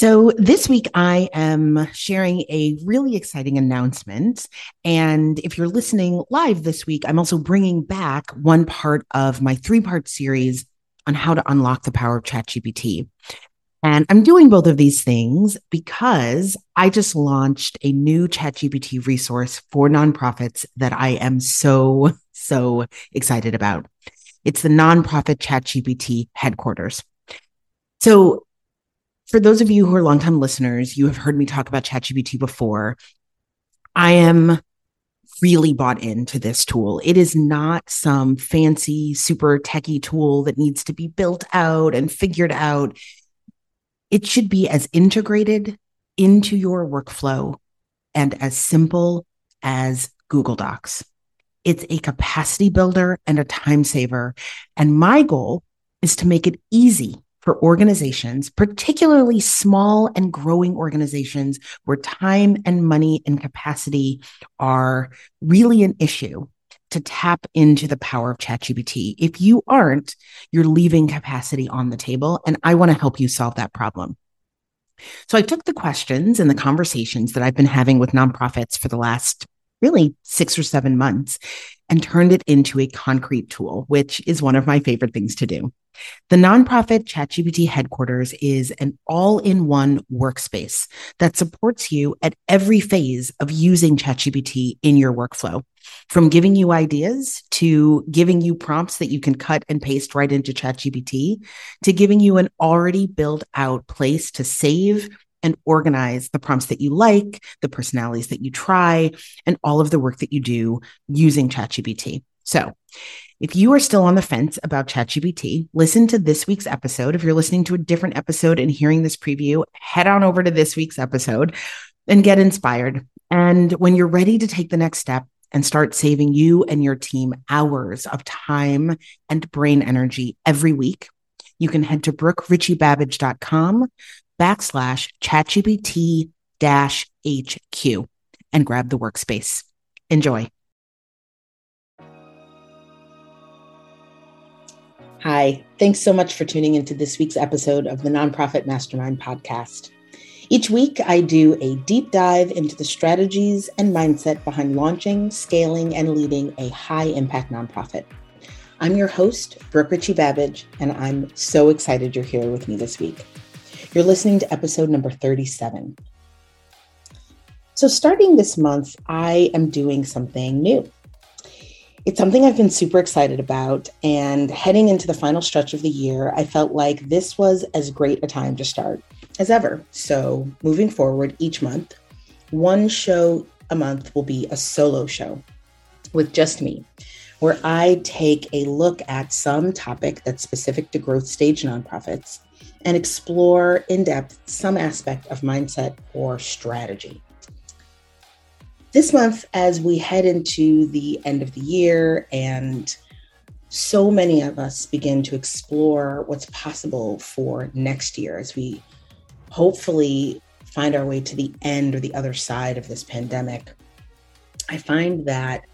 So, this week I am sharing a really exciting announcement. And if you're listening live this week, I'm also bringing back one part of my three part series on how to unlock the power of ChatGPT. And I'm doing both of these things because I just launched a new ChatGPT resource for nonprofits that I am so, so excited about. It's the nonprofit ChatGPT headquarters. So for those of you who are longtime listeners, you have heard me talk about ChatGPT before. I am really bought into this tool. It is not some fancy, super techie tool that needs to be built out and figured out. It should be as integrated into your workflow and as simple as Google Docs. It's a capacity builder and a time saver. And my goal is to make it easy for organizations, particularly small and growing organizations where time and money and capacity are really an issue to tap into the power of ChatGPT. If you aren't, you're leaving capacity on the table. And I want to help you solve that problem. So I took the questions and the conversations that I've been having with nonprofits for the last really six or seven months and turned it into a concrete tool, which is one of my favorite things to do. The nonprofit ChatGPT headquarters is an all in one workspace that supports you at every phase of using ChatGPT in your workflow. From giving you ideas to giving you prompts that you can cut and paste right into ChatGPT to giving you an already built out place to save and organize the prompts that you like, the personalities that you try, and all of the work that you do using ChatGPT. So, if you are still on the fence about ChatGPT, listen to this week's episode. If you're listening to a different episode and hearing this preview, head on over to this week's episode and get inspired. And when you're ready to take the next step and start saving you and your team hours of time and brain energy every week, you can head to brookerichiebabbage.com backslash ChatGPT dash HQ and grab the workspace. Enjoy. Hi, thanks so much for tuning into this week's episode of the Nonprofit Mastermind podcast. Each week, I do a deep dive into the strategies and mindset behind launching, scaling, and leading a high impact nonprofit. I'm your host, Brooke Richie Babbage, and I'm so excited you're here with me this week. You're listening to episode number 37. So, starting this month, I am doing something new. It's something I've been super excited about. And heading into the final stretch of the year, I felt like this was as great a time to start as ever. So, moving forward each month, one show a month will be a solo show with just me, where I take a look at some topic that's specific to growth stage nonprofits and explore in depth some aspect of mindset or strategy. This month, as we head into the end of the year and so many of us begin to explore what's possible for next year as we hopefully find our way to the end or the other side of this pandemic, I find that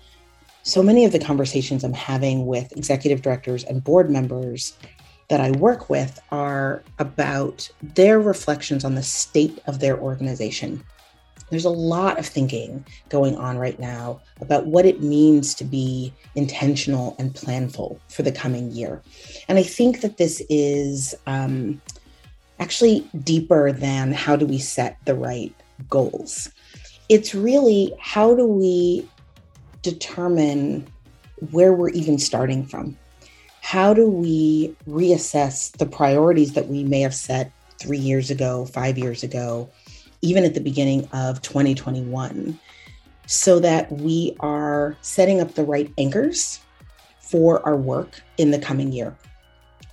so many of the conversations I'm having with executive directors and board members that I work with are about their reflections on the state of their organization there's a lot of thinking going on right now about what it means to be intentional and planful for the coming year. And I think that this is um, actually deeper than how do we set the right goals. It's really how do we determine where we're even starting from? How do we reassess the priorities that we may have set three years ago, five years ago, even at the beginning of 2021, so that we are setting up the right anchors for our work in the coming year.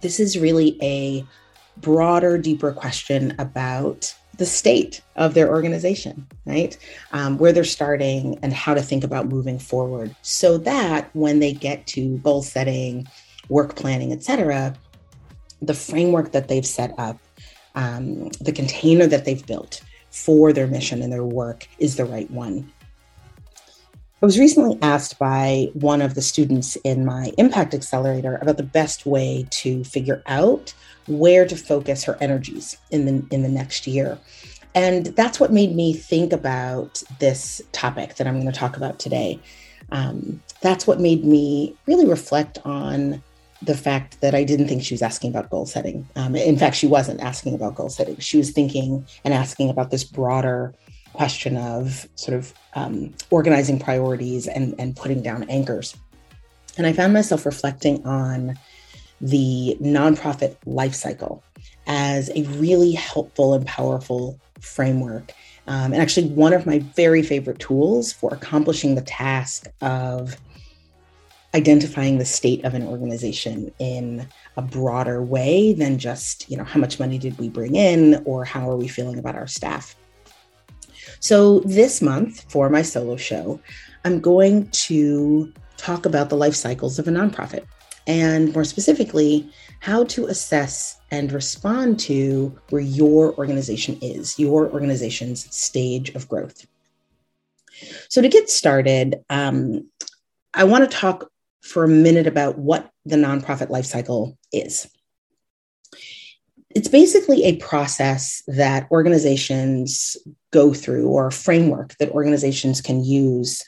This is really a broader, deeper question about the state of their organization, right? Um, where they're starting and how to think about moving forward so that when they get to goal setting, work planning, et cetera, the framework that they've set up, um, the container that they've built for their mission and their work is the right one. I was recently asked by one of the students in my Impact Accelerator about the best way to figure out where to focus her energies in the in the next year. And that's what made me think about this topic that I'm going to talk about today. Um, that's what made me really reflect on the fact that I didn't think she was asking about goal setting. Um, in fact, she wasn't asking about goal setting. She was thinking and asking about this broader question of sort of um, organizing priorities and, and putting down anchors. And I found myself reflecting on the nonprofit life cycle as a really helpful and powerful framework. Um, and actually, one of my very favorite tools for accomplishing the task of identifying the state of an organization in a broader way than just, you know, how much money did we bring in or how are we feeling about our staff. So this month for my solo show, I'm going to talk about the life cycles of a nonprofit and more specifically, how to assess and respond to where your organization is, your organization's stage of growth. So, to get started, um, I want to talk for a minute about what the nonprofit life cycle is. It's basically a process that organizations go through or a framework that organizations can use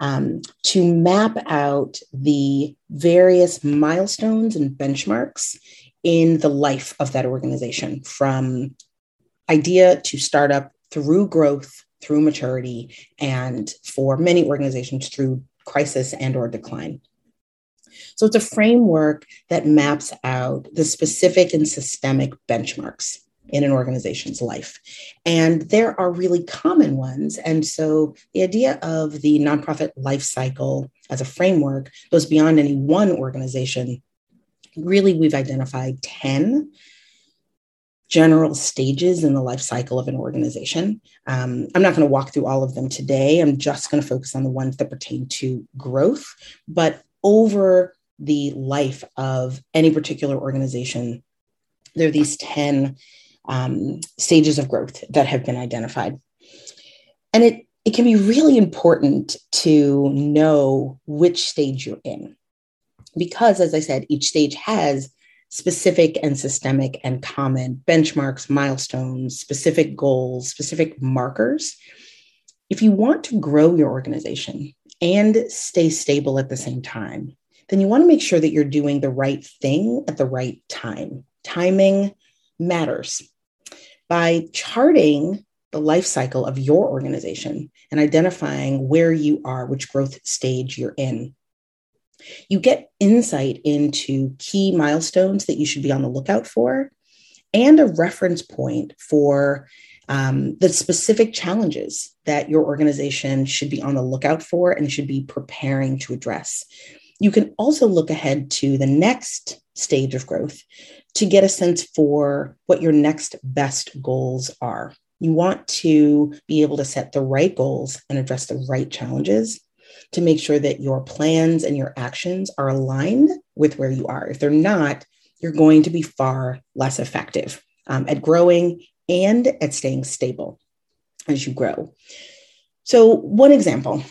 um, to map out the various milestones and benchmarks in the life of that organization from idea to startup through growth through maturity and for many organizations through crisis and or decline so it's a framework that maps out the specific and systemic benchmarks in an organization's life. And there are really common ones. And so the idea of the nonprofit life cycle as a framework goes beyond any one organization. Really, we've identified 10 general stages in the life cycle of an organization. Um, I'm not going to walk through all of them today. I'm just going to focus on the ones that pertain to growth. But over the life of any particular organization, there are these 10 um, stages of growth that have been identified. And it, it can be really important to know which stage you're in. Because, as I said, each stage has specific and systemic and common benchmarks, milestones, specific goals, specific markers. If you want to grow your organization and stay stable at the same time, then you want to make sure that you're doing the right thing at the right time. Timing matters. By charting the life cycle of your organization and identifying where you are, which growth stage you're in, you get insight into key milestones that you should be on the lookout for and a reference point for um, the specific challenges that your organization should be on the lookout for and should be preparing to address. You can also look ahead to the next stage of growth to get a sense for what your next best goals are. You want to be able to set the right goals and address the right challenges to make sure that your plans and your actions are aligned with where you are. If they're not, you're going to be far less effective um, at growing and at staying stable as you grow. So, one example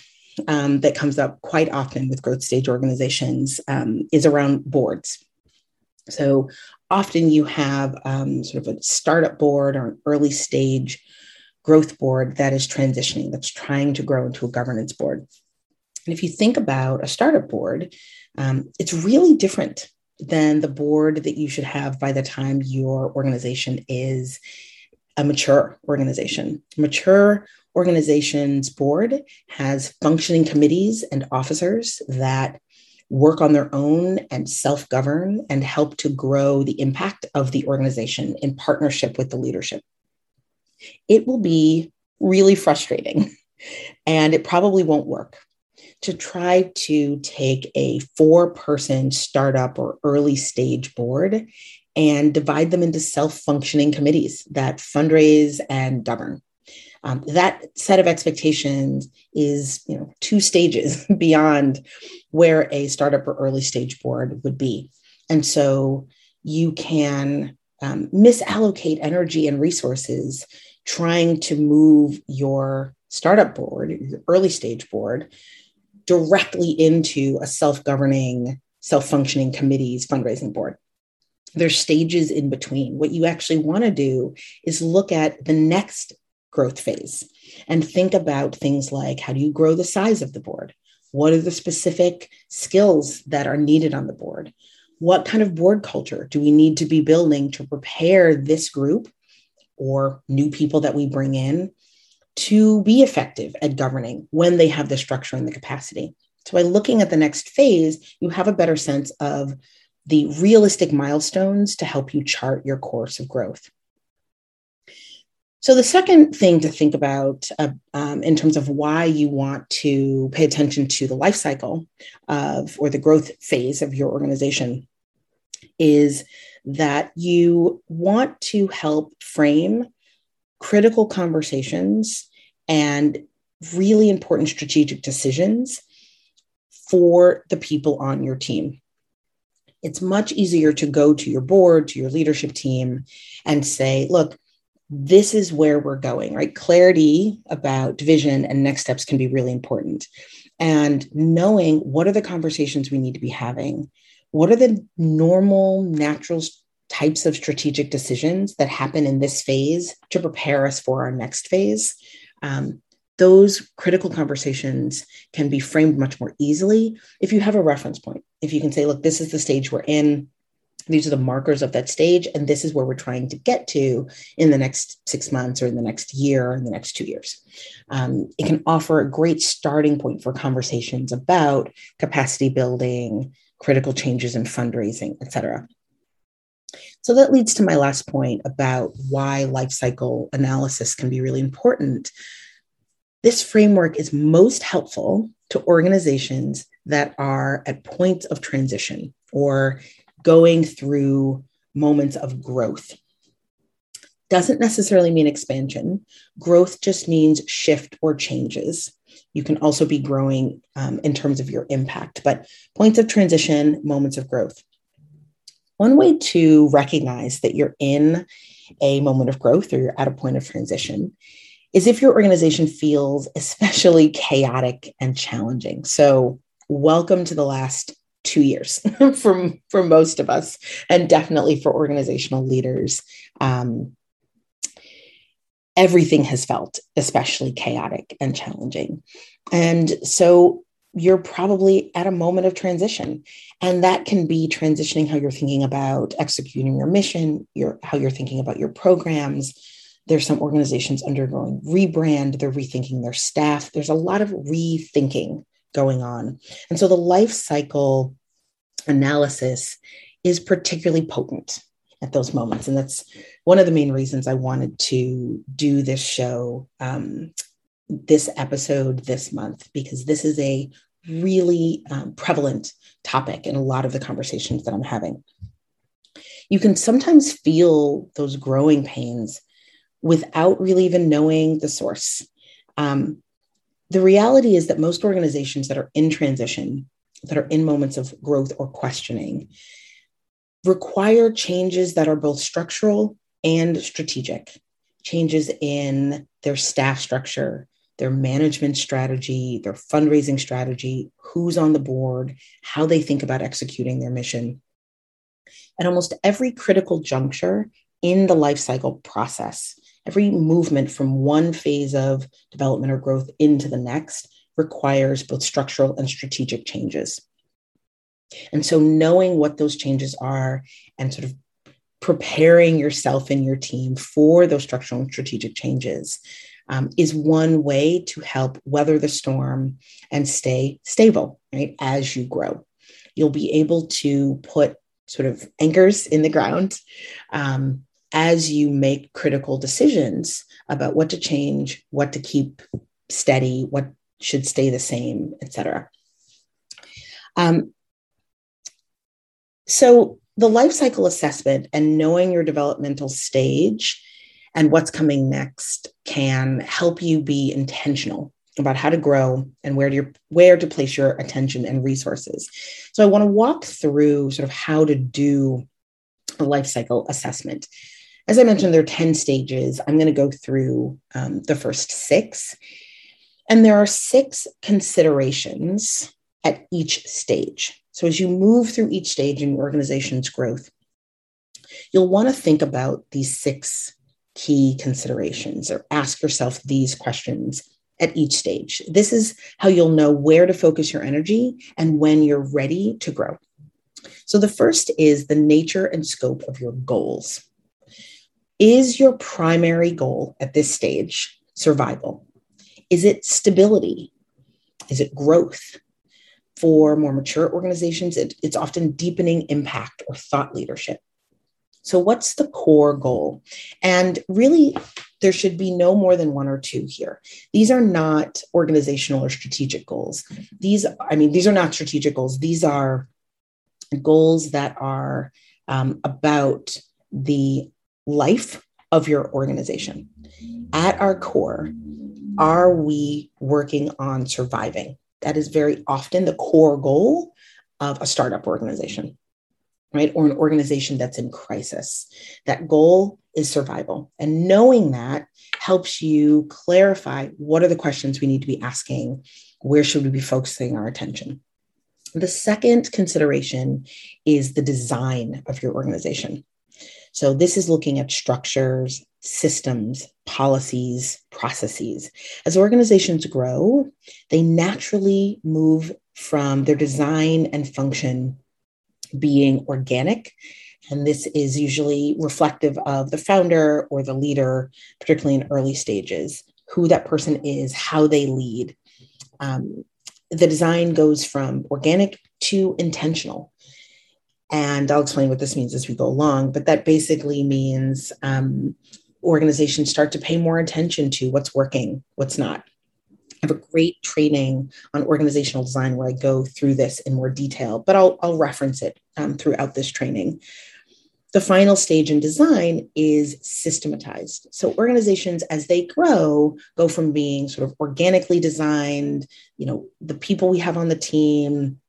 um, that comes up quite often with growth stage organizations um, is around boards. So often you have um, sort of a startup board or an early stage growth board that is transitioning, that's trying to grow into a governance board. And if you think about a startup board, um, it's really different than the board that you should have by the time your organization is a mature organization. Mature organization's board has functioning committees and officers that work on their own and self govern and help to grow the impact of the organization in partnership with the leadership. It will be really frustrating and it probably won't work to try to take a four person startup or early stage board and divide them into self functioning committees that fundraise and govern. Um, that set of expectations is you know two stages beyond where a startup or early stage board would be and so you can um, misallocate energy and resources trying to move your startup board your early stage board directly into a self governing, self functioning committee's fundraising board. There's stages in between. What you actually want to do is look at the next growth phase and think about things like how do you grow the size of the board? What are the specific skills that are needed on the board? What kind of board culture do we need to be building to prepare this group or new people that we bring in to be effective at governing when they have the structure and the capacity? So, by looking at the next phase, you have a better sense of the realistic milestones to help you chart your course of growth. So, the second thing to think about uh, um, in terms of why you want to pay attention to the life cycle of or the growth phase of your organization is that you want to help frame critical conversations and really important strategic decisions for the people on your team. It's much easier to go to your board, to your leadership team, and say, look, this is where we're going, right? Clarity about vision and next steps can be really important. And knowing what are the conversations we need to be having, what are the normal, natural types of strategic decisions that happen in this phase to prepare us for our next phase. Um, those critical conversations can be framed much more easily if you have a reference point. If you can say, look, this is the stage we're in, these are the markers of that stage and this is where we're trying to get to in the next six months or in the next year or in the next two years um, it can offer a great starting point for conversations about capacity building critical changes in fundraising et cetera so that leads to my last point about why life cycle analysis can be really important this framework is most helpful to organizations that are at points of transition or going through moments of growth. Doesn't necessarily mean expansion. Growth just means shift or changes. You can also be growing um, in terms of your impact, but points of transition, moments of growth. One way to recognize that you're in a moment of growth or you're at a point of transition is if your organization feels especially chaotic and challenging. So, welcome to the last two years for, for most of us, and definitely for organizational leaders. Um, everything has felt especially chaotic and challenging. And so you're probably at a moment of transition. And that can be transitioning how you're thinking about executing your mission, your, how you're thinking about your programs. There's some organizations undergoing rebrand, they're rethinking their staff. There's a lot of rethinking going on. And so the life cycle analysis is particularly potent at those moments. And that's one of the main reasons I wanted to do this show, um, this episode this month, because this is a really um, prevalent topic in a lot of the conversations that I'm having. You can sometimes feel those growing pains without really even knowing the source. Um, the reality is that most organizations that are in transition, that are in moments of growth or questioning, require changes that are both structural and strategic, changes in their staff structure, their management strategy, their fundraising strategy, who's on the board, how they think about executing their mission. At almost every critical juncture in the life cycle process, every movement from one phase of development or growth into the next requires both structural and strategic changes. And so, knowing what those changes are and sort of preparing yourself and your team for those structural and strategic changes um, is one way to help weather the storm and stay stable, right, as you grow. You'll be able to put sort of anchors in the ground um, as you make critical decisions about what to change, what to keep steady, what should stay the same, etc. Um, so the life cycle assessment and knowing your developmental stage and what's coming next can help you be intentional about how to grow and where to where to place your attention and resources. So I want to walk through sort of how to do a life cycle assessment. As I mentioned, there are 10 stages. I'm going to go through um, the first six And there are six considerations at each stage. So as you move through each stage in your organization's growth, you'll want to think about these six key considerations or ask yourself these questions at each stage. This is how you'll know where to focus your energy and when you're ready to grow. So, the first is the nature and scope of your goals. Is your primary goal at this stage survival? Is it stability? Is it growth? For more mature organizations, it, it's often deepening impact or thought leadership. So, what's the core goal? And really, there should be no more than one or two here. These are not organizational or strategic goals. These, I mean, these are not strategic goals. These are goals that are um, about the life of your organization. At our core, are we working on surviving? That is very often the core goal of a startup organization right? Or an organization that's in crisis. That goal is survival. And knowing that helps you clarify what are the questions we need to be asking? Where should we be focusing our attention? The second consideration is the design of your organization. So, this is looking at structures, systems, policies, processes. As organizations grow, they naturally move from their design and function being organic. And this is usually reflective of the founder or the leader, particularly in early stages, who that person is, how they lead. Um, the design goes from organic to intentional. And I'll explain what this means as we go along, but that basically means um, organizations start to pay more attention to what's working, what's not, I have a great training on organizational design where I go through this in more detail, but I'll, I'll reference it um, throughout this training. The final stage in design is systematized. So organizations, as they grow, go from being sort of organically designed, you know, the people we have on the team,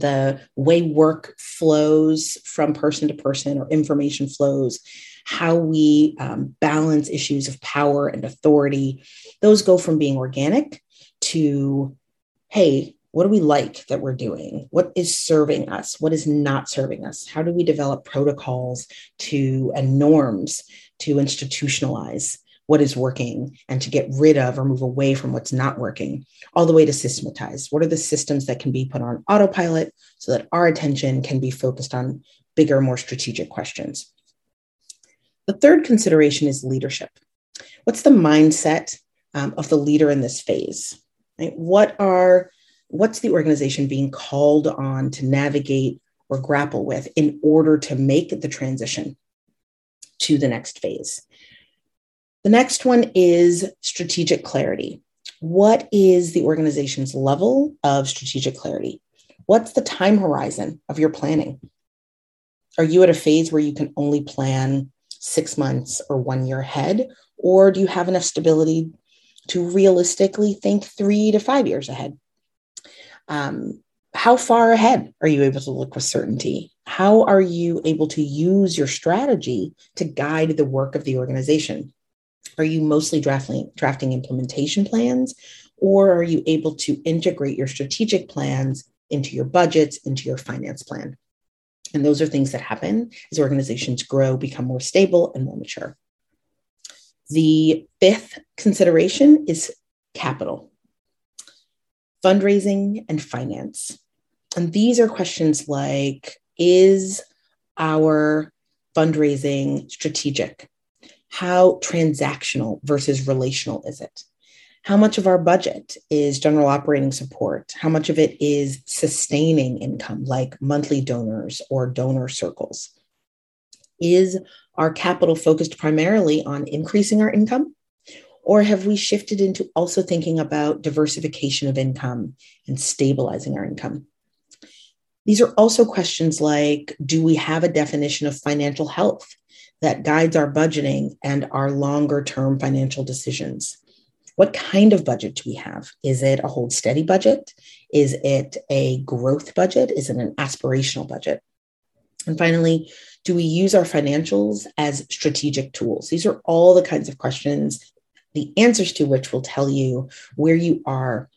the way work flows from person to person or information flows, how we um, balance issues of power and authority, those go from being organic to, hey, what do we like that we're doing? What is serving us? What is not serving us? How do we develop protocols to and norms to institutionalize what is working and to get rid of or move away from what's not working, all the way to systematize? What are the systems that can be put on autopilot so that our attention can be focused on bigger, more strategic questions? The third consideration is leadership. What's the mindset um, of the leader in this phase? Right? What are what's the organization being called on to navigate or grapple with in order to make the transition to the next phase? The next one is strategic clarity. What is the organization's level of strategic clarity? What's the time horizon of your planning? Are you at a phase where you can only plan six months or one year ahead? Or do you have enough stability to realistically think three to five years ahead? Um, how far ahead are you able to look with certainty? How are you able to use your strategy to guide the work of the organization? Are you mostly drafting, drafting implementation plans, or are you able to integrate your strategic plans into your budgets, into your finance plan? And those are things that happen as organizations grow, become more stable, and more mature. The fifth consideration is capital, fundraising, and finance. And these are questions like Is our fundraising strategic? How transactional versus relational is it? how much of our budget is general operating support? How much of it is sustaining income, like monthly donors or donor circles? Is our capital focused primarily on increasing our income? Or have we shifted into also thinking about diversification of income and stabilizing our income? These are also questions like Do we have a definition of financial health that guides our budgeting and our longer term financial decisions? What kind of budget do we have? Is it a hold steady budget? Is it a growth budget? Is it an aspirational budget? And finally, do we use our financials as strategic tools? These are all the kinds of questions the answers to which will tell you where you are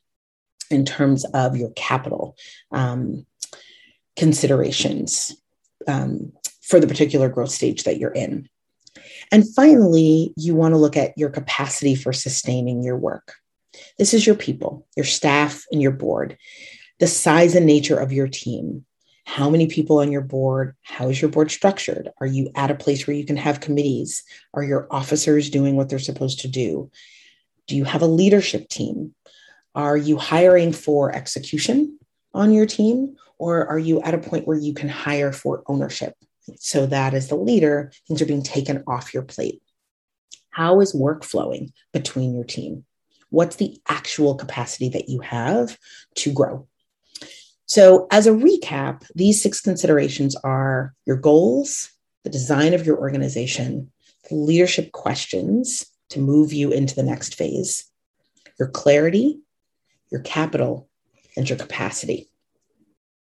in terms of your capital um, considerations um, for the particular growth stage that you're in. And finally, you want to look at your capacity for sustaining your work. This is your people, your staff, and your board, the size and nature of your team. How many people on your board? How is your board structured? Are you at a place where you can have committees? Are your officers doing what they're supposed to do? Do you have a leadership team? Are you hiring for execution on your team? Or are you at a point where you can hire for ownership? so that as the leader, things are being taken off your plate. How is work flowing between your team? What's the actual capacity that you have to grow? So, as a recap, these six considerations are your goals, the design of your organization, leadership questions to move you into the next phase, your clarity, your capital, and your capacity.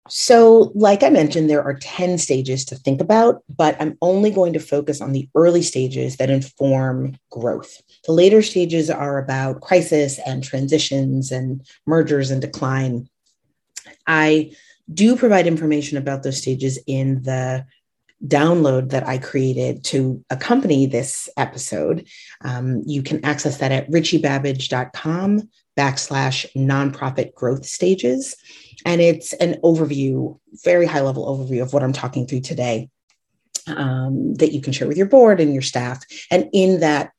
So, like I mentioned, there are 10 stages to think about, but I'm only going to focus on the early stages that inform growth. The later stages are about crisis and transitions and mergers and decline. I do provide information about those stages in the download that I created to accompany this episode. Um, you can access that at richiebabbage.com backslash nonprofit growth stages. And it's an overview, very high level overview of what I'm talking through today um, that you can share with your board and your staff. And in that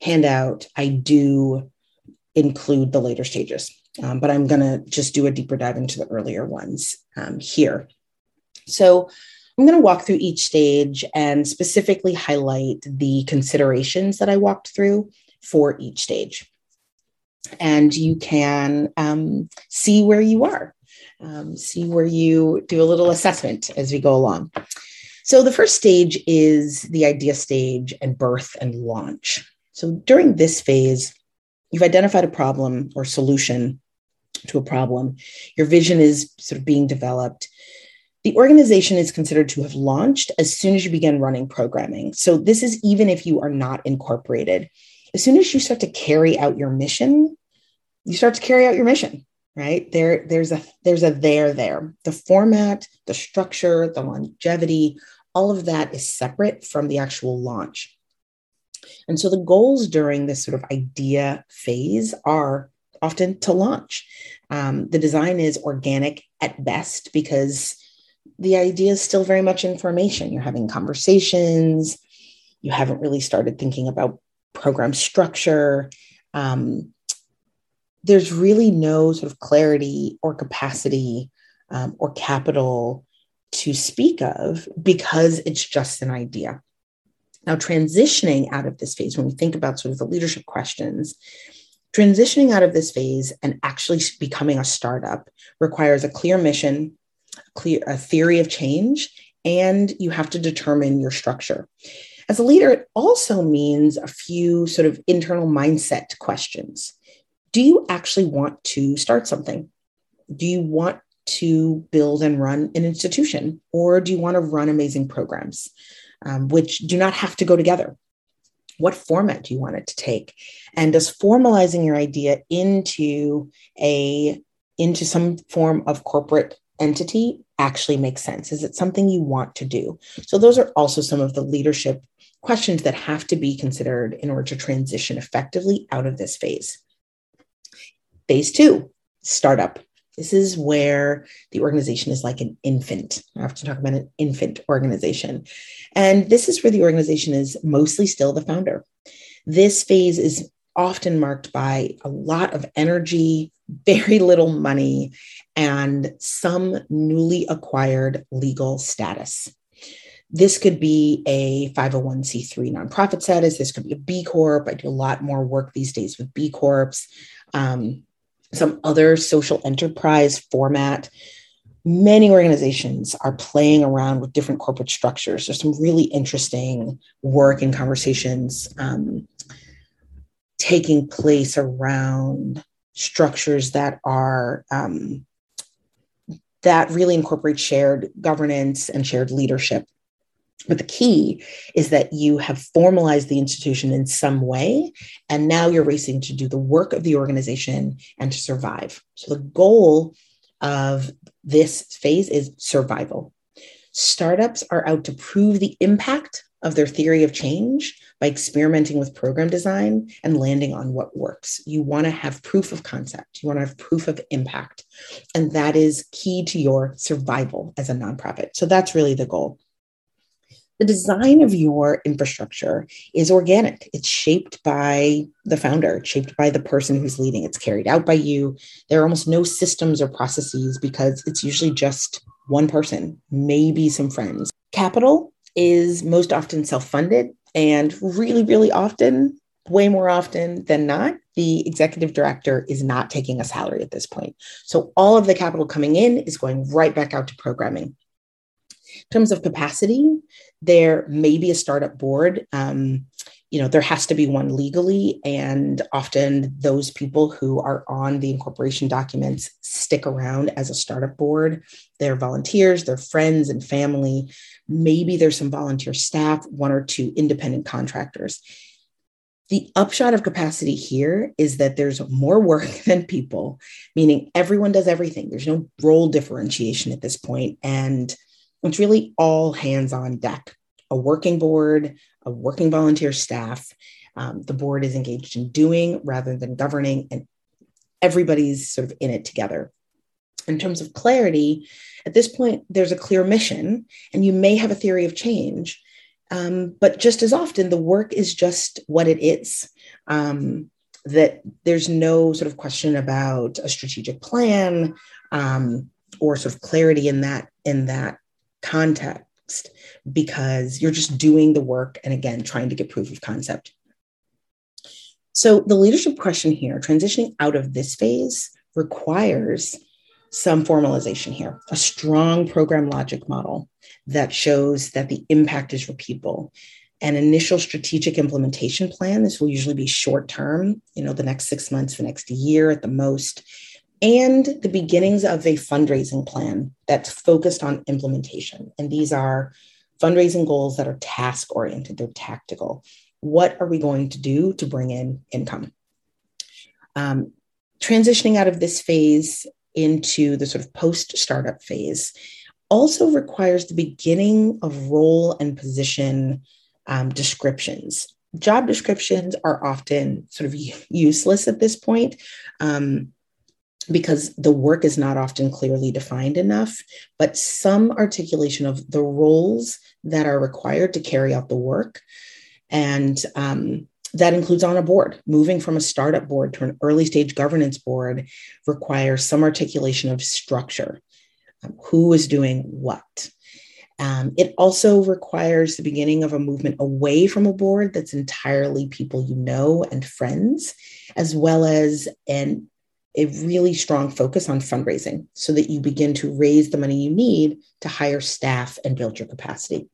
handout, I do include the later stages, um, but I'm going to just do a deeper dive into the earlier ones um, here. So I'm going to walk through each stage and specifically highlight the considerations that I walked through for each stage. And you can um, see where you are um, see where you do a little assessment as we go along. So, the first stage is the idea stage and birth and launch. So, during this phase, you've identified a problem or solution to a problem. Your vision is sort of being developed. The organization is considered to have launched as soon as you begin running programming. So, this is even if you are not incorporated. As soon as you start to carry out your mission, you start to carry out your mission right? There there's a there's a there there. The format the structure the longevity all of that is separate from the actual launch. And so the goals during this sort of idea phase are often to launch. Um, the design is organic at best because the idea is still very much information. You're having conversations. You haven't really started thinking about program structure. Um, there's really no sort of clarity or capacity um, or capital to speak of because it's just an idea. Now, transitioning out of this phase, when we think about sort of the leadership questions, transitioning out of this phase and actually becoming a startup requires a clear mission, clear a theory of change, and you have to determine your structure. As a leader, it also means a few sort of internal mindset questions do you actually want to start something? Do you want to build and run an institution, or do you want to run amazing programs, um, which do not have to go together? What format do you want it to take? And does formalizing your idea into a into some form of corporate entity actually make sense? Is it something you want to do? So those are also some of the leadership questions that have to be considered in order to transition effectively out of this phase. Phase two, startup. This is where the organization is like an infant. I have to talk about an infant organization. And this is where the organization is mostly still the founder. This phase is often marked by a lot of energy, very little money, and some newly acquired legal status. This could be a 501c3 nonprofit status. This could be a B Corp. I do a lot more work these days with B Corps. Um, some other social enterprise format. Many organizations are playing around with different corporate structures. There's some really interesting work and conversations um, taking place around structures that are um, that really incorporate shared governance and shared leadership. But the key is that you have formalized the institution in some way, and now you're racing to do the work of the organization and to survive. So the goal of this phase is survival. Startups are out to prove the impact of their theory of change by experimenting with program design and landing on what works. You want to have proof of concept, you want to have proof of impact. And that is key to your survival as a nonprofit. So that's really the goal. The design of your infrastructure is organic. It's shaped by the founder, shaped by the person who's leading. It's carried out by you. There are almost no systems or processes because it's usually just one person, maybe some friends. Capital is most often self funded and really, really often, way more often than not, the executive director is not taking a salary at this point. So all of the capital coming in is going right back out to programming. In terms of capacity, there may be a startup board. Um, you know, there has to be one legally, and often those people who are on the incorporation documents stick around as a startup board. They're volunteers, they're friends and family. Maybe there's some volunteer staff, one or two independent contractors. The upshot of capacity here is that there's more work than people, meaning everyone does everything. There's no role differentiation at this point, and it's really all hands on deck. A working board, a working volunteer staff. Um, the board is engaged in doing rather than governing, and everybody's sort of in it together. In terms of clarity, at this point, there's a clear mission, and you may have a theory of change. Um, but just as often, the work is just what it is. Um, that there's no sort of question about a strategic plan um, or sort of clarity in that in that context because you're just doing the work and again trying to get proof of concept. So the leadership question here, transitioning out of this phase requires some formalization here, a strong program logic model that shows that the impact is repeatable. An initial strategic implementation plan, this will usually be short term, you know, the next six months, the next year at the most, and the beginnings of a fundraising plan that's focused on implementation. And these are fundraising goals that are task oriented, they're tactical. What are we going to do to bring in income? Um, transitioning out of this phase into the sort of post startup phase also requires the beginning of role and position um, descriptions. Job descriptions are often sort of useless at this point. Um, because the work is not often clearly defined enough, but some articulation of the roles that are required to carry out the work. And um, that includes on a board. Moving from a startup board to an early stage governance board requires some articulation of structure. Um, who is doing what? Um, it also requires the beginning of a movement away from a board that's entirely people you know and friends, as well as an, a really strong focus on fundraising so that you begin to raise the money you need to hire staff and build your capacity.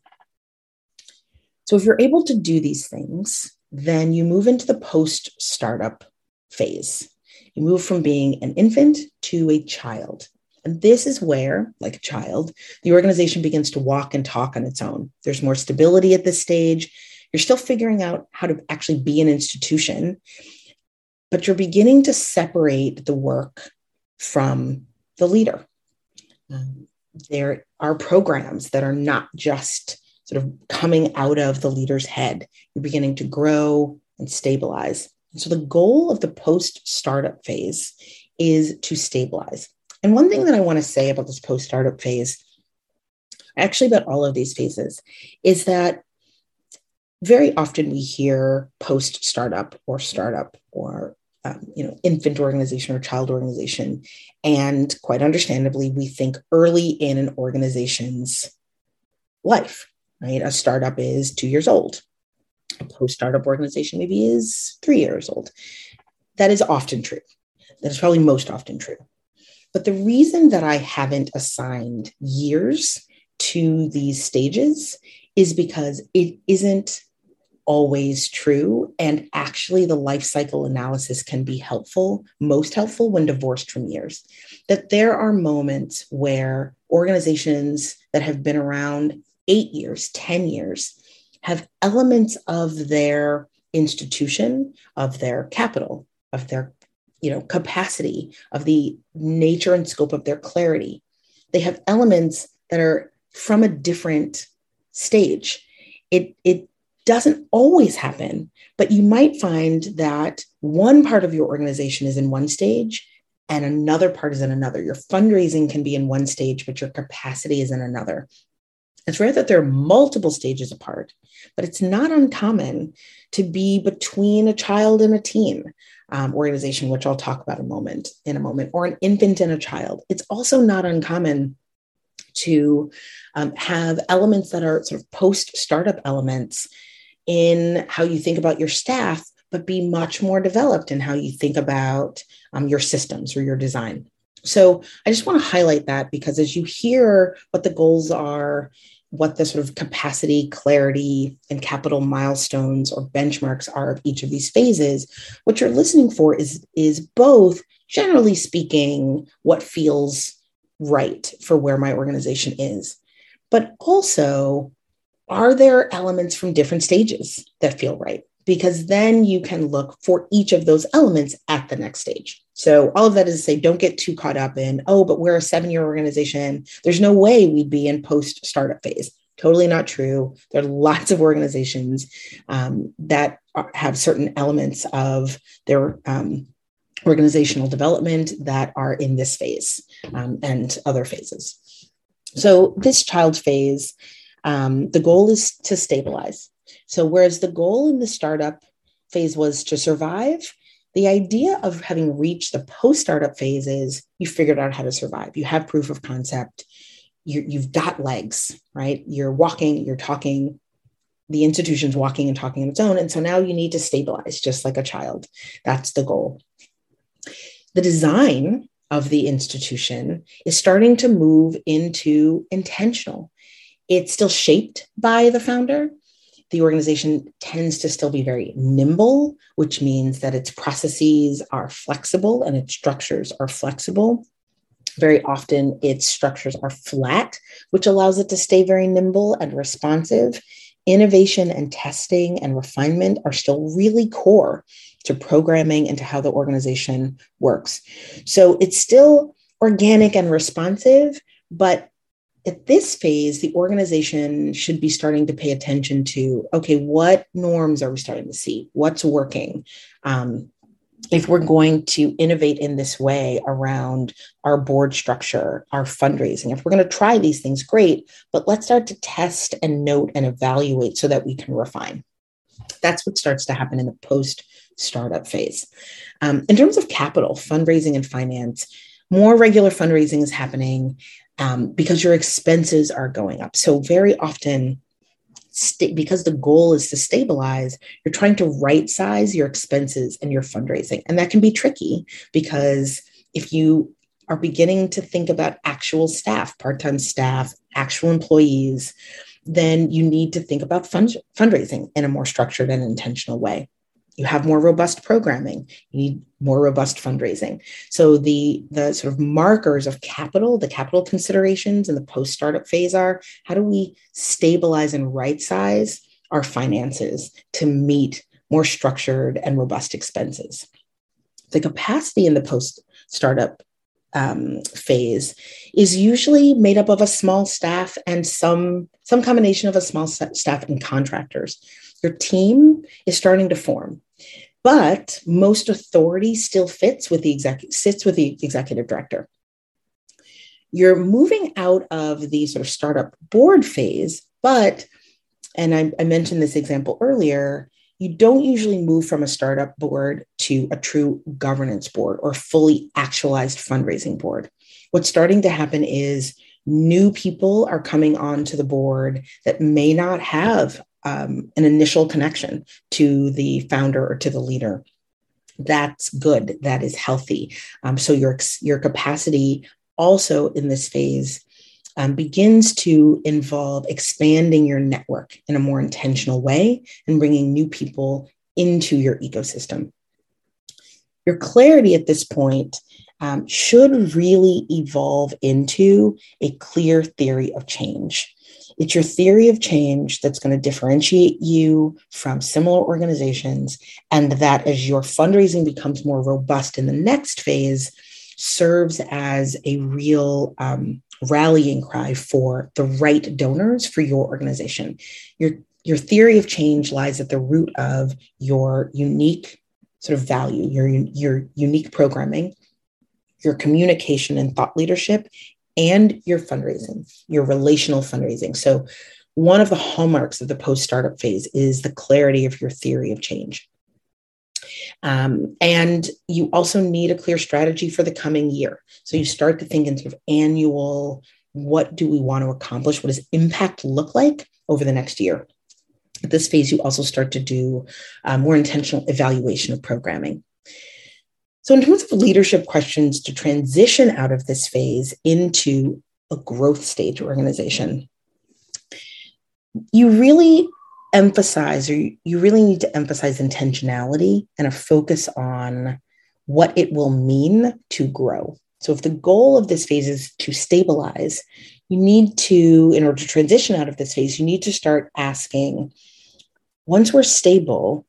So, if you're able to do these things, then you move into the post startup phase. You move from being an infant to a child. And this is where, like a child, the organization begins to walk and talk on its own. There's more stability at this stage. You're still figuring out how to actually be an institution, but you're beginning to separate the work from the leader. Um, there are programs that are not just sort of coming out of the leader's head. You're beginning to grow and stabilize. And so the goal of the post startup phase is to stabilize. And one thing that I want to say about this post startup phase, actually about all of these phases, is that very often we hear post startup or startup or um, you know infant organization or child organization and quite understandably we think early in an organization's life right? A startup is two years old. A post startup organization maybe is three years old. That is often true. That is probably most often true. But the reason that I haven't assigned years to these stages is because it isn't always true. And actually, the life cycle analysis can be helpful, most helpful when divorced from years. That there are moments where organizations that have been around eight years, 10 years, have elements of their institution, of their capital, of their you know capacity, of the nature and scope of their clarity. They have elements that are from a different stage. It, it doesn't always happen, but you might find that one part of your organization is in one stage and another part is in another. Your fundraising can be in one stage, but your capacity is in another. It's rare that there are multiple stages apart, but it's not uncommon to be between a child and a teen um, organization, which I'll talk about a moment in a moment, or an infant and a child. It's also not uncommon to um, have elements that are sort of post startup elements in how you think about your staff, but be much more developed in how you think about um, your systems or your design. So I just want to highlight that because as you hear what the goals are, what the sort of capacity, clarity, and capital milestones or benchmarks are of each of these phases, what you're listening for is, is both, generally speaking, what feels right for where my organization is, but also, are there elements from different stages that feel right? Because then you can look for each of those elements at the next stage. So, all of that is to say, don't get too caught up in, oh, but we're a seven year organization. There's no way we'd be in post startup phase. Totally not true. There are lots of organizations um, that are, have certain elements of their um, organizational development that are in this phase um, and other phases. So, this child phase, um, the goal is to stabilize. So, whereas the goal in the startup phase was to survive, the idea of having reached the post startup phase is you figured out how to survive. You have proof of concept. you have got legs, right? You're walking, you're talking, the institution's walking and talking on its own. And so now you need to stabilize just like a child. That's the goal the design of the institution is starting to move into intentional. It's still shaped by the founder. The organization tends to still be very nimble, which means that its processes are flexible and its structures are flexible. Very often, its structures are flat, which allows it to stay very nimble and responsive. Innovation and testing and refinement are still really core to programming and to how the organization works. So it's still organic and responsive, but at this phase, the organization should be starting to pay attention to okay, what norms are we starting to see? What's working? Um, if we're going to innovate in this way around our board structure, our fundraising, if we're going to try these things, great, but let's start to test and note and evaluate so that we can refine. That's what starts to happen in the post startup phase. Um, in terms of capital, fundraising, and finance, more regular fundraising is happening um, because your expenses are going up. So, very often, st- because the goal is to stabilize, you're trying to right size your expenses and your fundraising. And that can be tricky because if you are beginning to think about actual staff, part time staff, actual employees, then you need to think about fund- fundraising in a more structured and intentional way you have more robust programming. You need more robust fundraising. So the the sort of markers of capital the capital considerations in the post startup phase are how do we stabilize and right size our finances to meet more structured and robust expenses? The capacity in the post startup um, phase is usually made up of a small staff and some some combination of a small staff and contractors your team is starting to form but most authority still fits with the executive sits with the executive director. You're moving out of the sort of startup board phase but and I, I mentioned this example earlier you don't usually move from a startup board to a true governance board or fully actualized fundraising board. What's starting to happen is new people are coming onto the board that may not have um, an initial connection to the founder or to the leader. That's good. That is healthy. Um, so your your capacity also in this phase um, begins to involve expanding your network in a more intentional way and bringing new people into your ecosystem. Your clarity at this point um, should really evolve into a clear theory of change It's your theory of change that's going to differentiate you from similar organizations, and that as your fundraising becomes more robust in the next phase, serves as a real um, rallying cry for the right donors for your organization. Your, your theory of change lies at the root of your unique sort of value, your, your unique programming, your communication and thought leadership, and your fundraising, your relational fundraising. So, one of the hallmarks of the post startup phase is the clarity of your theory of change. Um, and you also need a clear strategy for the coming year. So, you start to think in sort of annual what do we want to accomplish? What does impact look like over the next year? At this phase, you also start to do um, more intentional evaluation of programming. So, in terms of leadership questions to transition out of this phase into a growth stage organization, you really emphasize, or you really need to emphasize intentionality and a focus on what it will mean to grow. So, if the goal of this phase is to stabilize, you need to, in order to transition out of this phase, you need to start asking once we're stable,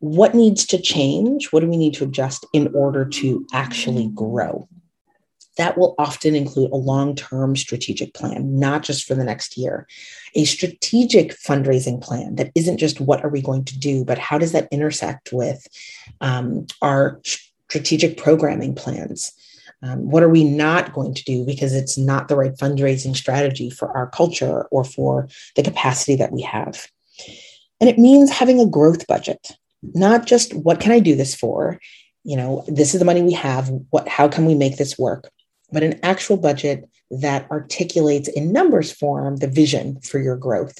what needs to change? What do we need to adjust in order to actually grow? That will often include a long term strategic plan, not just for the next year. A strategic fundraising plan that isn't just what are we going to do, but how does that intersect with um, our strategic programming plans? Um, what are we not going to do because it's not the right fundraising strategy for our culture or for the capacity that we have? And it means having a growth budget not just what can I do this for? You know, this is the money we have. What, how can we make this work? But an actual budget that articulates in numbers form the vision for your growth.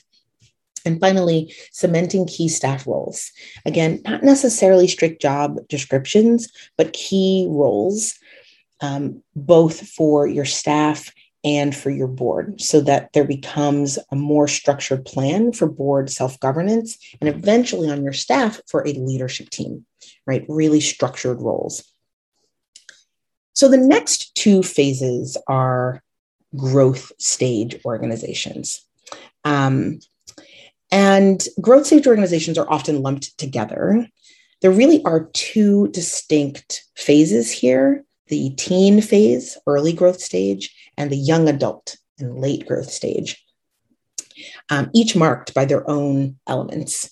And finally, cementing key staff roles. Again, not necessarily strict job descriptions, but key roles, um, both for your staff and for your board so that there becomes a more structured plan for board self governance and eventually on your staff for a leadership team, right? Really structured roles. So the next two phases are growth stage organizations. Um, and growth stage organizations are often lumped together. There really are two distinct phases here the teen phase, early growth stage, and the young adult and late growth stage, um, each marked by their own elements.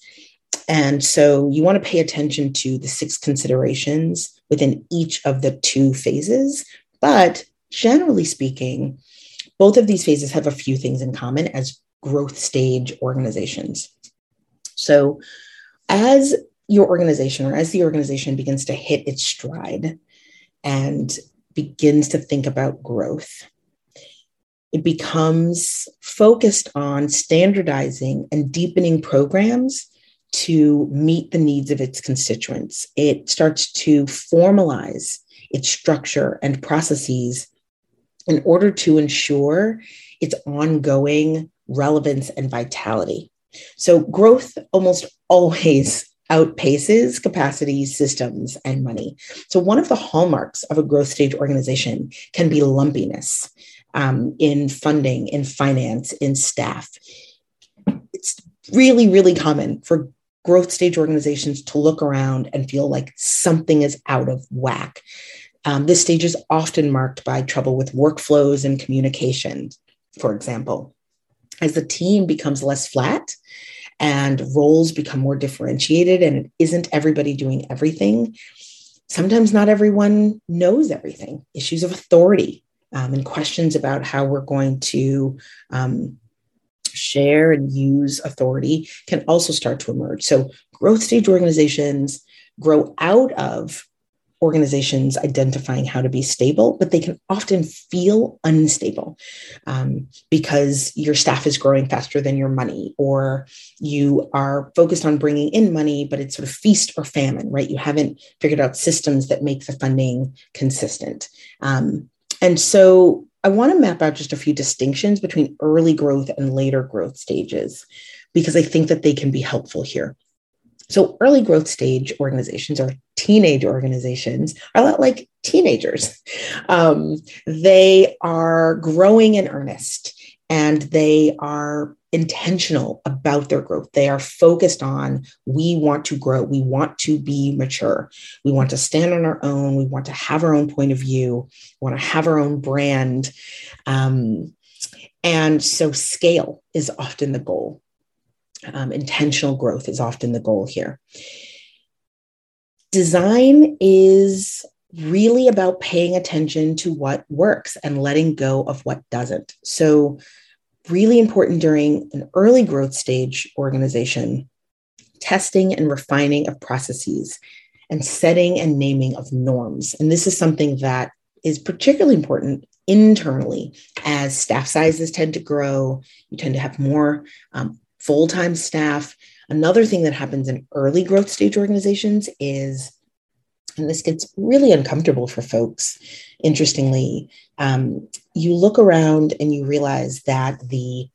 And so you want to pay attention to the six considerations within each of the two phases. But generally speaking, both of these phases have a few things in common as growth stage organizations. So as your organization or as the organization begins to hit its stride and begins to think about growth, it becomes focused on standardizing and deepening programs to meet the needs of its constituents. It starts to formalize its structure and processes in order to ensure its ongoing relevance and vitality. So, growth almost always outpaces capacity, systems, and money. So, one of the hallmarks of a growth stage organization can be lumpiness um, in funding, in finance, in staff. It's really, really common for growth stage organizations to look around and feel like something is out of whack. Um, this stage is often marked by trouble with workflows and communication, for example. As the team becomes less flat and roles become more differentiated, and it isn't everybody doing everything, sometimes not everyone knows everything. Issues of authority um, and questions about how we're going to um, share and use authority can also start to emerge. So, growth stage organizations grow out of organizations identifying how to be stable, but they can often feel unstable um, because your staff is growing faster than your money, or you are focused on bringing in money, but it's sort of feast or famine, right? You haven't figured out systems that make the funding consistent. Um, and so I want to map out just a few distinctions between early growth and later growth stages because I think that they can be helpful here. So, early growth stage organizations or teenage organizations are a lot like teenagers. Um, they are growing in earnest and they are intentional about their growth. They are focused on we want to grow, we want to be mature, we want to stand on our own, we want to have our own point of view, we want to have our own brand. Um, and so, scale is often the goal. Um, intentional growth is often the goal here. Design is really about paying attention to what works and letting go of what doesn't. So, really important during an early growth stage organization, testing and refining of processes and setting and naming of norms. And this is something that is particularly important internally as staff sizes tend to grow. You tend to have more um, full time staff. Another thing that happens in early growth stage organizations is, and this gets really uncomfortable for folks, interestingly, um, you look around and you realize that the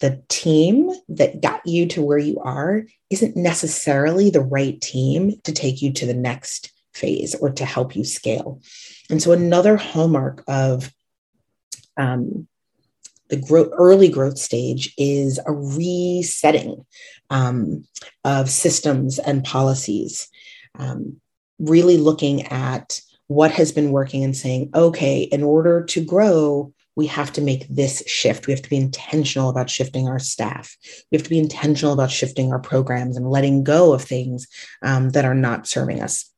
the team that got you to where you are isn't necessarily the right team to take you to the next phase or to help you scale. And so, another hallmark of um, the early growth stage is a resetting um, of systems and policies, um, really looking at what has been working and saying, okay, in order to grow, we have to make this shift. We have to be intentional about shifting our staff. We have to be intentional about shifting our programs and letting go of things um, that are not serving us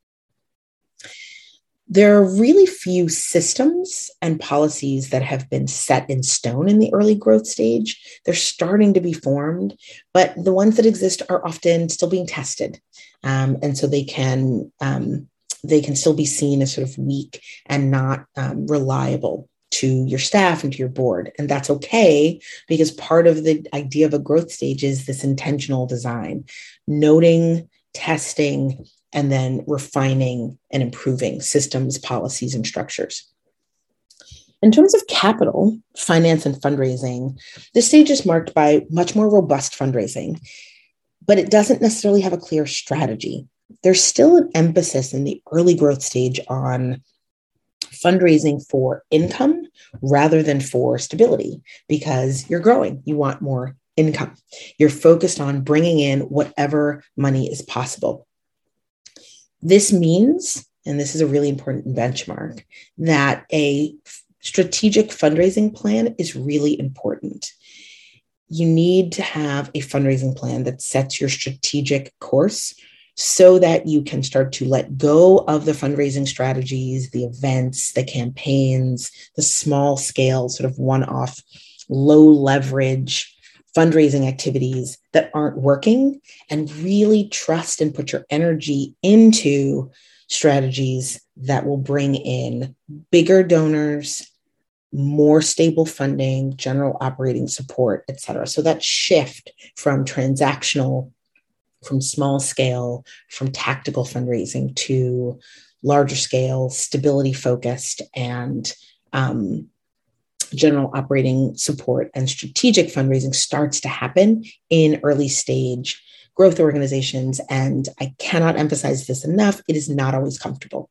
there are really few systems and policies that have been set in stone in the early growth stage. They're starting to be formed, but the ones that exist are often still being tested, um, and so they can um, they can still be seen as sort of weak and not um, reliable to your staff and to your board. And that's okay because part of the idea of a growth stage is this intentional design, noting, testing, and then refining and improving systems, policies, and structures. In terms of capital, finance, and fundraising, this stage is marked by much more robust fundraising, but it doesn't necessarily have a clear strategy. There's still an emphasis in the early growth stage on fundraising for income rather than for stability because you're growing. You want more income. You're focused on bringing in whatever money is possible. This means, and this is a really important benchmark, that a strategic fundraising plan is really important. You need to have a fundraising plan that sets your strategic course so that you can start to let go of the fundraising strategies, the events, the campaigns, the small scale, sort of one off, low leverage fundraising activities that aren't working and really trust and put your energy into strategies that will bring in bigger donors more stable funding general operating support et cetera. So that shift from transactional from small scale from tactical fundraising to larger scale stability focused and um, general operating support and strategic fundraising starts to happen in early stage growth organizations. And I cannot emphasize this enough, it is not always comfortable.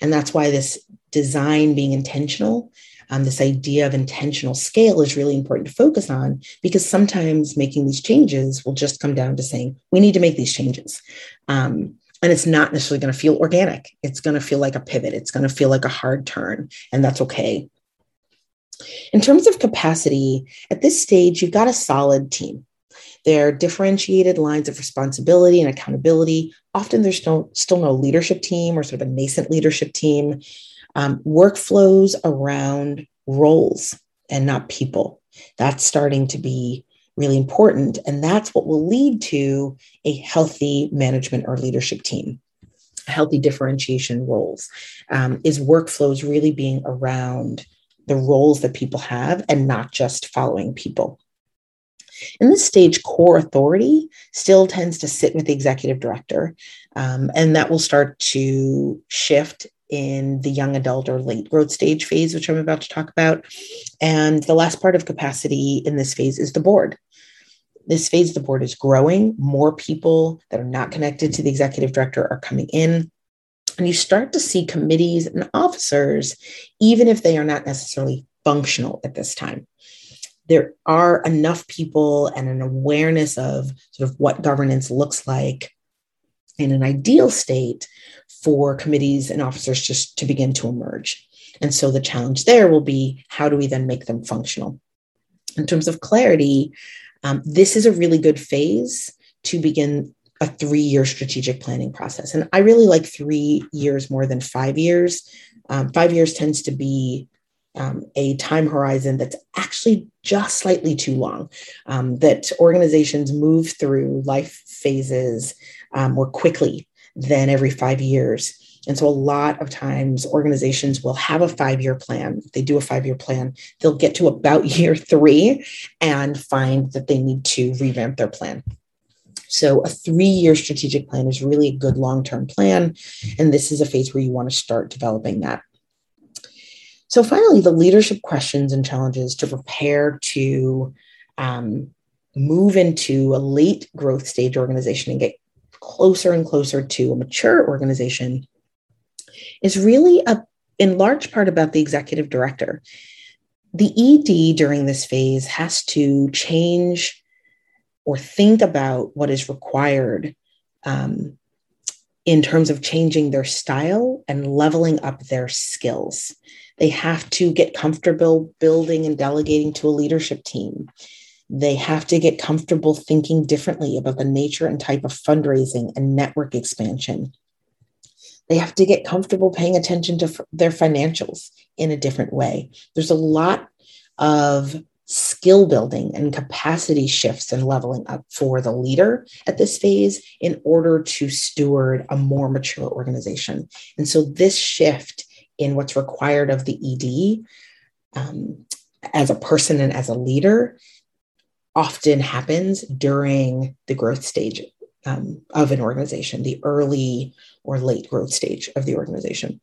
And that's why this design being intentional, um, this idea of intentional scale is really important to focus on because sometimes making these changes will just come down to saying, we need to make these changes. Um, and it's not necessarily going to feel organic. It's going to feel like a pivot. It's going to feel like a hard turn. And that's okay. In terms of capacity, at this stage, you've got a solid team. There are differentiated lines of responsibility and accountability. Often there's no, still no leadership team or sort of a nascent leadership team. Um, workflows around roles and not people. That's starting to be really important. And that's what will lead to a healthy management or leadership team. Healthy differentiation roles um, is workflows really being around the roles that people have and not just following people. In this stage, core authority still tends to sit with the executive director, um, and that will start to shift in the young adult or late growth stage phase, which I'm about to talk about. And the last part of capacity in this phase is the board. This phase, the board is growing. More people that are not connected to the executive director are coming in. And you start to see committees and officers, even if they are not necessarily functional at this time. there are enough people and an awareness of sort of what governance looks like in an ideal state for committees and officers just to begin to emerge. And so the challenge there will be how do we then make them functional? In terms of clarity, um, this is a really good phase to begin a three year strategic planning process. And I really like three years more than five years. Um, five years tends to be um, a time horizon that's actually just slightly too long, um, that organizations move through life phases um, more quickly than every five years. And so, a lot of times, organizations will have a five year plan. They do a five year plan, they'll get to about year three and find that they need to revamp their plan. So, a three year strategic plan is really a good long term plan. And this is a phase where you want to start developing that. So, finally, the leadership questions and challenges to prepare to um, move into a late growth stage organization and get closer and closer to a mature organization is really a, in large part about the executive director. The ED during this phase has to change or think about what is required um, in terms of changing their style and leveling up their skills. They have to get comfortable building and delegating to a leadership team. They have to get comfortable thinking differently about the nature and type of fundraising and network expansion. They have to get comfortable paying attention to f- their financials in a different way. There's a lot of skill building and capacity shifts and leveling up for the leader at this phase in order to steward a more mature organization. And so, this shift in what's required of the ED um, as a person and as a leader often happens during the growth stage um, of an organization, the early or late growth stage of the organization.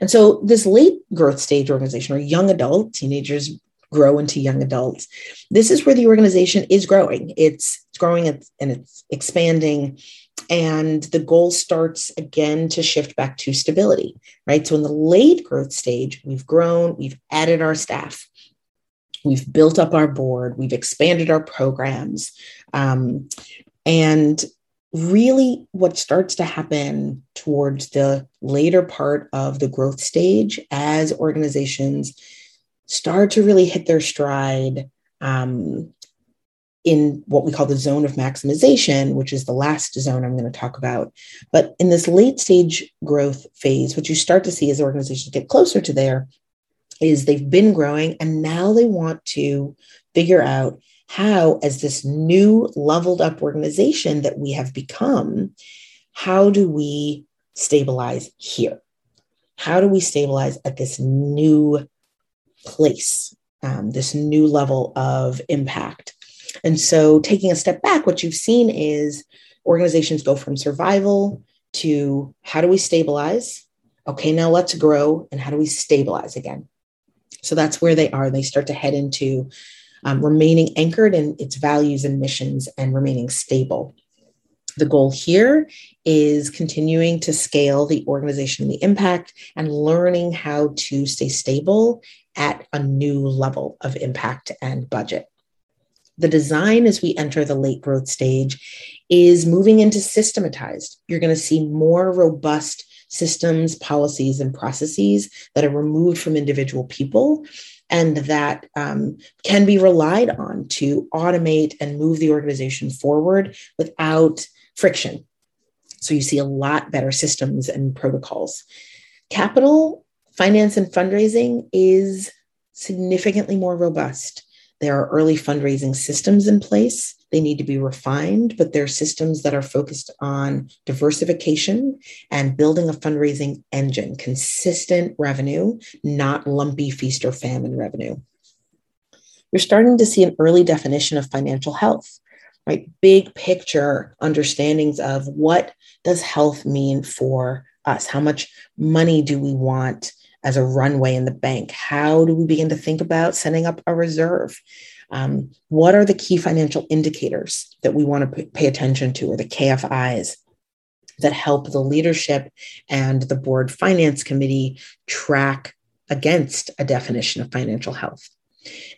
And so, this late growth stage organization or young adult, teenagers grow into young adults, this is where the organization is growing. It's, it's growing and it's expanding and the goal starts again to shift back to stability, right? So in the late growth stage, we've grown, we've added our staff, we've built up our board, we've expanded our programs. Um, and really, what starts to happen towards the later part of the growth stage as organizations start to really hit their stride. Um, in what we call the zone of maximization, which is the last zone I'm going to talk about. But in this late stage growth phase, what you start to see as organizations get closer to there is they've been growing and now they want to figure out how, as this new leveled up organization that we have become, how do we stabilize here? How do we stabilize at this new place, um, this new level of impact? And so, taking a step back, what you've seen is organizations go from survival to how do we stabilize? Okay, now let's grow. And how do we stabilize again? So that's where they are. They start to head into um, remaining anchored in its values and missions and remaining stable. The goal here is continuing to scale the organization, the impact, and learning how to stay stable at a new level of impact and budget the design as we enter the late growth stage is moving into systematized. You're going to see more robust systems, policies, and processes that are removed from individual people and that um, can be relied on to automate and move the organization forward without friction. So you see a lot better systems and protocols. Capital, finance, and fundraising is significantly more robust. There are early fundraising systems in place. They need to be refined, but they're systems that are focused on diversification and building a fundraising engine, consistent revenue, not lumpy feast or famine revenue. You're starting to see an early definition of financial health, right? Big picture understandings of what does health mean for us? How much money do we want as a runway in the bank? How do we begin to think about setting up a reserve? Um, what are the key financial indicators that we want to pay attention to, or the KFIs that help the leadership and the board finance committee track against a definition of financial health?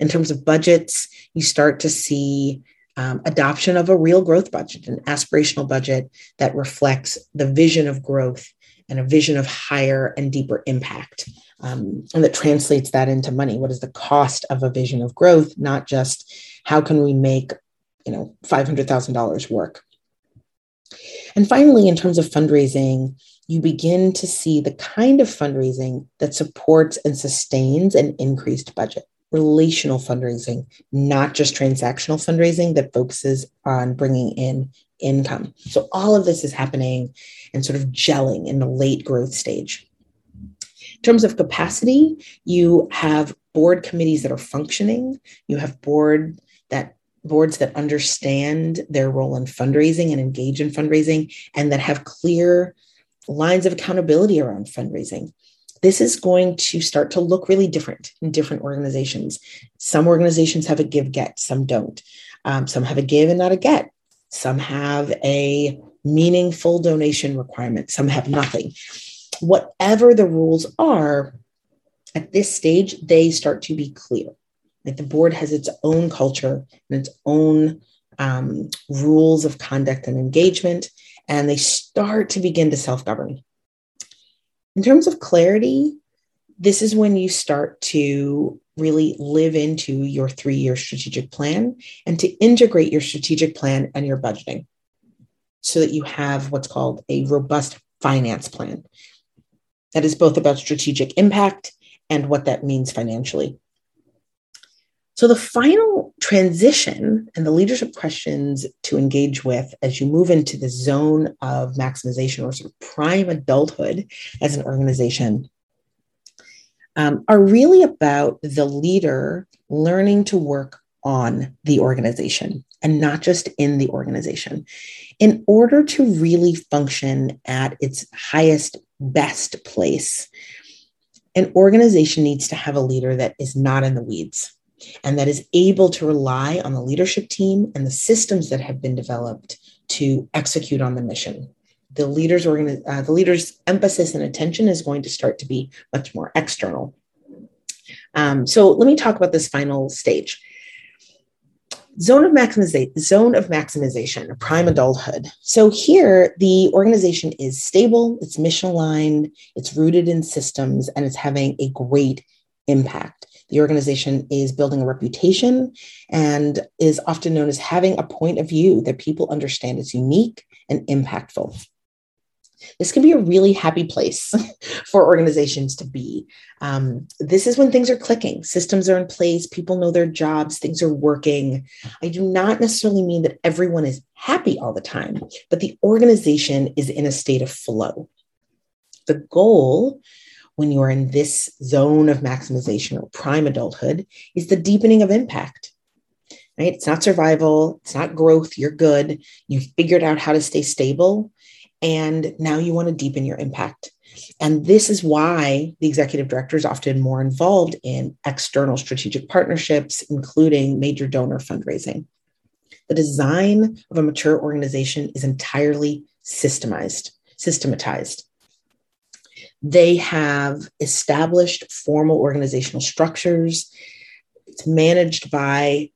In terms of budgets, you start to see um, adoption of a real growth budget, an aspirational budget that reflects the vision of growth and a vision of higher and deeper impact. Um, and that translates that into money. What is the cost of a vision of growth? Not just how can we make, you know, five hundred thousand dollars work. And finally, in terms of fundraising, you begin to see the kind of fundraising that supports and sustains an increased budget relational fundraising, not just transactional fundraising that focuses on bringing in income. So all of this is happening and sort of gelling in the late growth stage. In terms of capacity, you have board committees that are functioning, you have board that boards that understand their role in fundraising and engage in fundraising and that have clear lines of accountability around fundraising this is going to start to look really different in different organizations. Some organizations have a give get, some don't. Um, some have a give and not a get. Some have a meaningful donation requirement, some have nothing. Whatever the rules are, at this stage, they start to be clear. Like the board has its own culture and its own um, rules of conduct and engagement, and they start to begin to self govern. In terms of clarity, this is when you start to really live into your three year strategic plan and to integrate your strategic plan and your budgeting so that you have what's called a robust finance plan that is both about strategic impact and what that means financially. So, the final transition and the leadership questions to engage with as you move into the zone of maximization or sort of prime adulthood as an organization um, are really about the leader learning to work on the organization and not just in the organization. In order to really function at its highest, best place, an organization needs to have a leader that is not in the weeds and that is able to rely on the leadership team and the systems that have been developed to execute on the mission. The leader's, organi- uh, the leader's emphasis and attention is going to start to be much more external. Um, so let me talk about this final stage. Zone of maximization, zone of maximization, prime adulthood. So here, the organization is stable, it's mission aligned, it's rooted in systems, and it's having a great impact. The organization is building a reputation and is often known as having a point of view that people understand is unique and impactful. This can be a really happy place for organizations to be. Um, this is when things are clicking, systems are in place, people know their jobs, things are working. I do not necessarily mean that everyone is happy all the time, but the organization is in a state of flow. The goal when you are in this zone of maximization or prime adulthood is the deepening of impact. Right? It's not survival, it's not growth. You're good. You've figured out how to stay stable. And now you want to deepen your impact. And this is why the executive director is often more involved in external strategic partnerships, including major donor fundraising. The design of a mature organization is entirely systemized, systematized. They have established formal organizational structures. It's managed by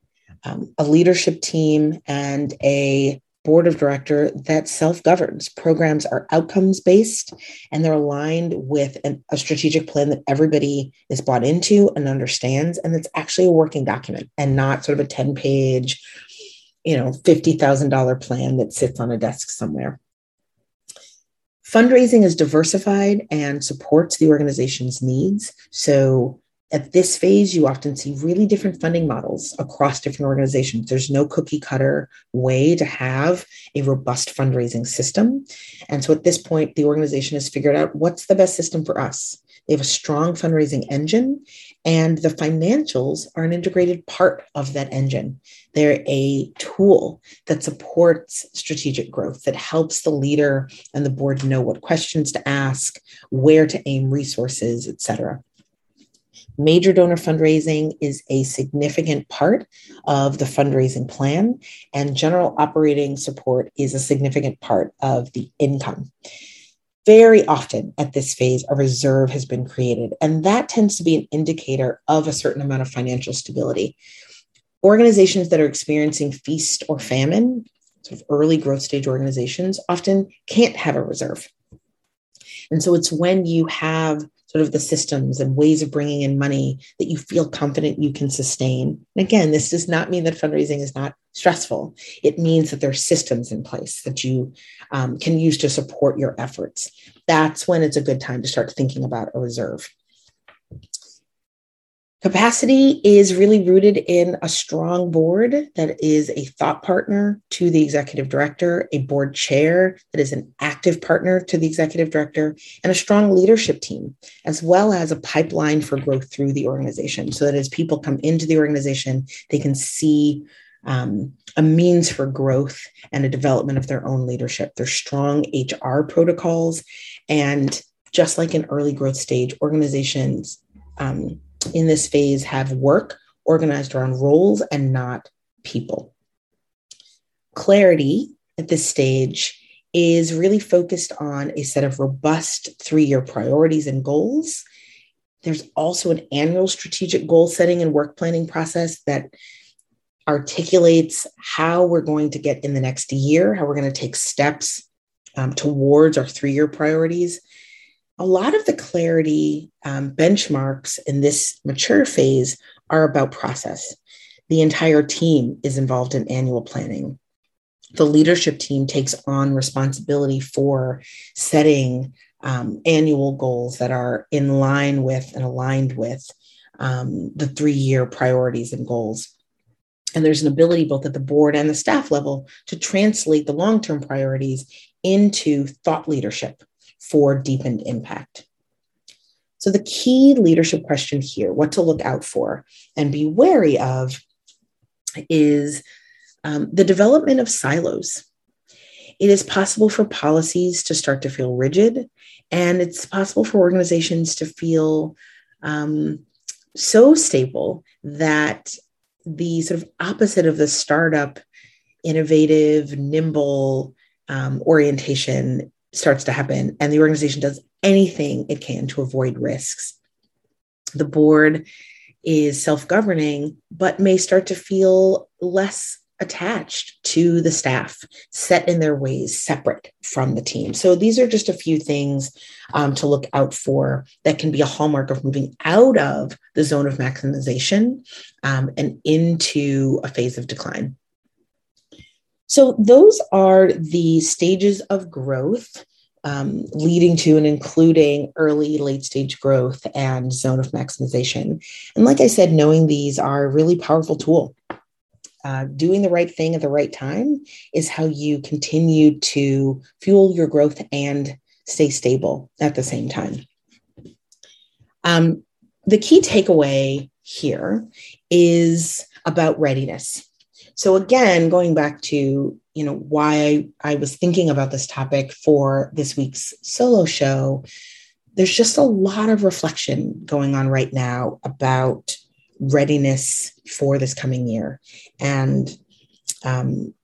um, a leadership team and a board of director that self governs. Programs are outcomes based and they're aligned with an, a strategic plan that everybody is bought into and understands. And it's actually a working document and not sort of a 10 page, you know, $50,000 plan that sits on a desk somewhere. Fundraising is diversified and supports the organization's needs. So at this phase, you often see really different funding models across different organizations. There's no cookie cutter way to have a robust fundraising system. And so at this point, the organization has figured out what's the best system for us. They have a strong fundraising engine, and the financials are an integrated part of that engine. They're a tool that supports strategic growth, that helps the leader and the board know what questions to ask, where to aim resources, et cetera. Major donor fundraising is a significant part of the fundraising plan, and general operating support is a significant part of the income. very often at this phase, a reserve has been created, and that tends to be an indicator of a certain amount of financial stability. Organizations that are experiencing feast or famine, sort of early growth stage organizations, often can't have a reserve. And so it's when you have sort of the systems and ways of bringing in money that you feel confident you can sustain. And again, this does not mean that fundraising is not stressful. It means that there are systems in place that you um, can use to support your efforts. That's when it's a good time to start thinking about a reserve. Capacity is really rooted in a strong board that is a thought partner to the executive director, a board chair that is an active partner to the executive director, and a strong leadership team, as well as a pipeline for growth through the organization. So that as people come into the organization, they can see um, a means for growth and a development of their own leadership. There's strong HR protocols. And just like in early growth stage, organizations um, in this phase have work organized around roles and not people. Clarity at this stage is really focused on a set of robust three year priorities and goals. There's also an annual strategic goal setting and work planning process that articulates how we're going to get in the next year, how we're going to take steps um, towards our three year priorities, a lot of the clarity um, benchmarks in this mature phase are about process. The entire team is involved in annual planning. The leadership team takes on responsibility for setting um, annual goals that are in line with and aligned with um, the three year priorities and goals. And there's an ability both at the board and the staff level to translate the long term priorities into thought leadership for deepened impact. So, the key leadership question here, what to look out for and be wary of, is um, the development of silos. It is possible for policies to start to feel rigid, and it's possible for organizations to feel um, so stable that the sort of opposite of the startup, innovative, nimble um, orientation starts to happen and the organization does anything it can to avoid risks. The board is self governing, but may start to feel less attached to the staff, set in their ways, separate from the team. So these are just a few things um, to look out for that can be a hallmark of moving out of the zone of maximization um, and into a phase of decline. So, those are the stages of growth um, leading to and including early, late stage growth and zone of maximization. And like I said, knowing these are a really powerful tool. Uh, doing the right thing at the right time is how you continue to fuel your growth and stay stable at the same time. Um, the key takeaway here is about readiness. So again, going back to you know why I, was thinking about this topic for this week's solo show, there's just a lot of reflection going on right now about readiness for this coming year and um,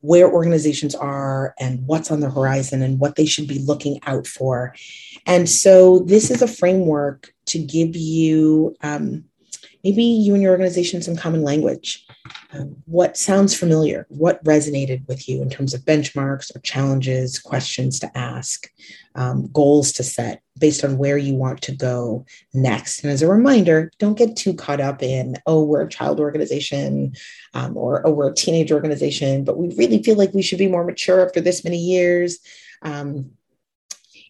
where organizations are and what's on the horizon and what they should be looking out for. And so, this is a framework to give you um, maybe you and your organization some common language um, what sounds familiar? What resonated with you in terms of benchmarks or challenges, questions to ask, um, goals to set based on where you want to go next? And as a reminder, don't get too caught up in, oh, we're a child organization um, or, oh, we're a teenage organization, but we really feel like we should be more mature after this many years. Um,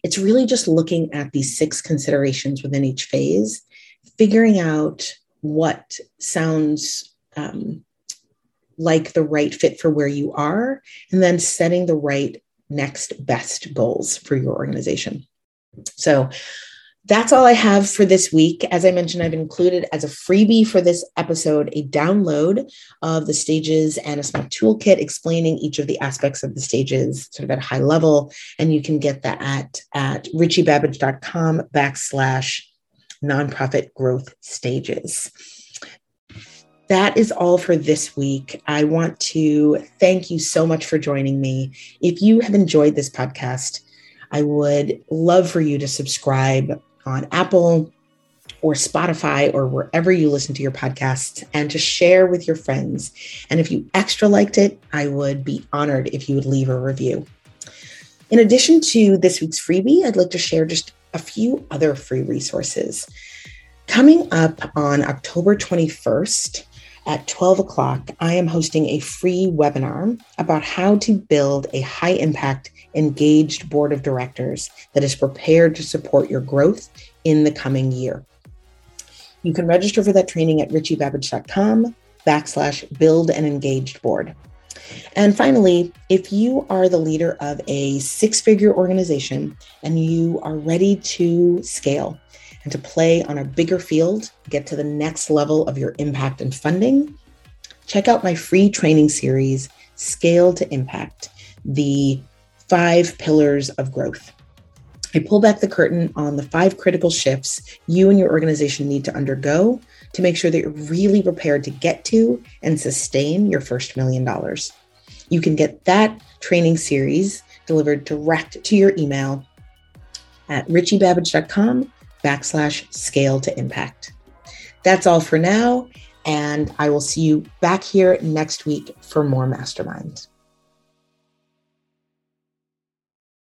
it's really just looking at these six considerations within each phase, figuring out what sounds um, like the right fit for where you are, and then setting the right next best goals for your organization. So that's all I have for this week. As I mentioned, I've included as a freebie for this episode a download of the stages and a small toolkit explaining each of the aspects of the stages sort of at a high level. And you can get that at, at richiebabbage.com backslash nonprofit growth stages that is all for this week. I want to thank you so much for joining me. If you have enjoyed this podcast, I would love for you to subscribe on Apple or Spotify or wherever you listen to your podcasts and to share with your friends. And if you extra liked it, I would be honored if you would leave a review. In addition to this week's freebie, I'd like to share just a few other free resources. Coming up on October 21st at 12 o'clock, I am hosting a free webinar about how to build a high impact, engaged board of directors that is prepared to support your growth in the coming year. You can register for that training at richiebabbage.com backslash build an engaged board. And finally, if you are the leader of a six figure organization and you are ready to scale and to play on a bigger field, get to the next level of your impact and funding, check out my free training series, Scale to Impact The Five Pillars of Growth. I pull back the curtain on the five critical shifts you and your organization need to undergo to make sure that you're really prepared to get to and sustain your first million dollars. You can get that training series delivered direct to your email at richiebabbage.com backslash scale to impact. That's all for now. And I will see you back here next week for more masterminds.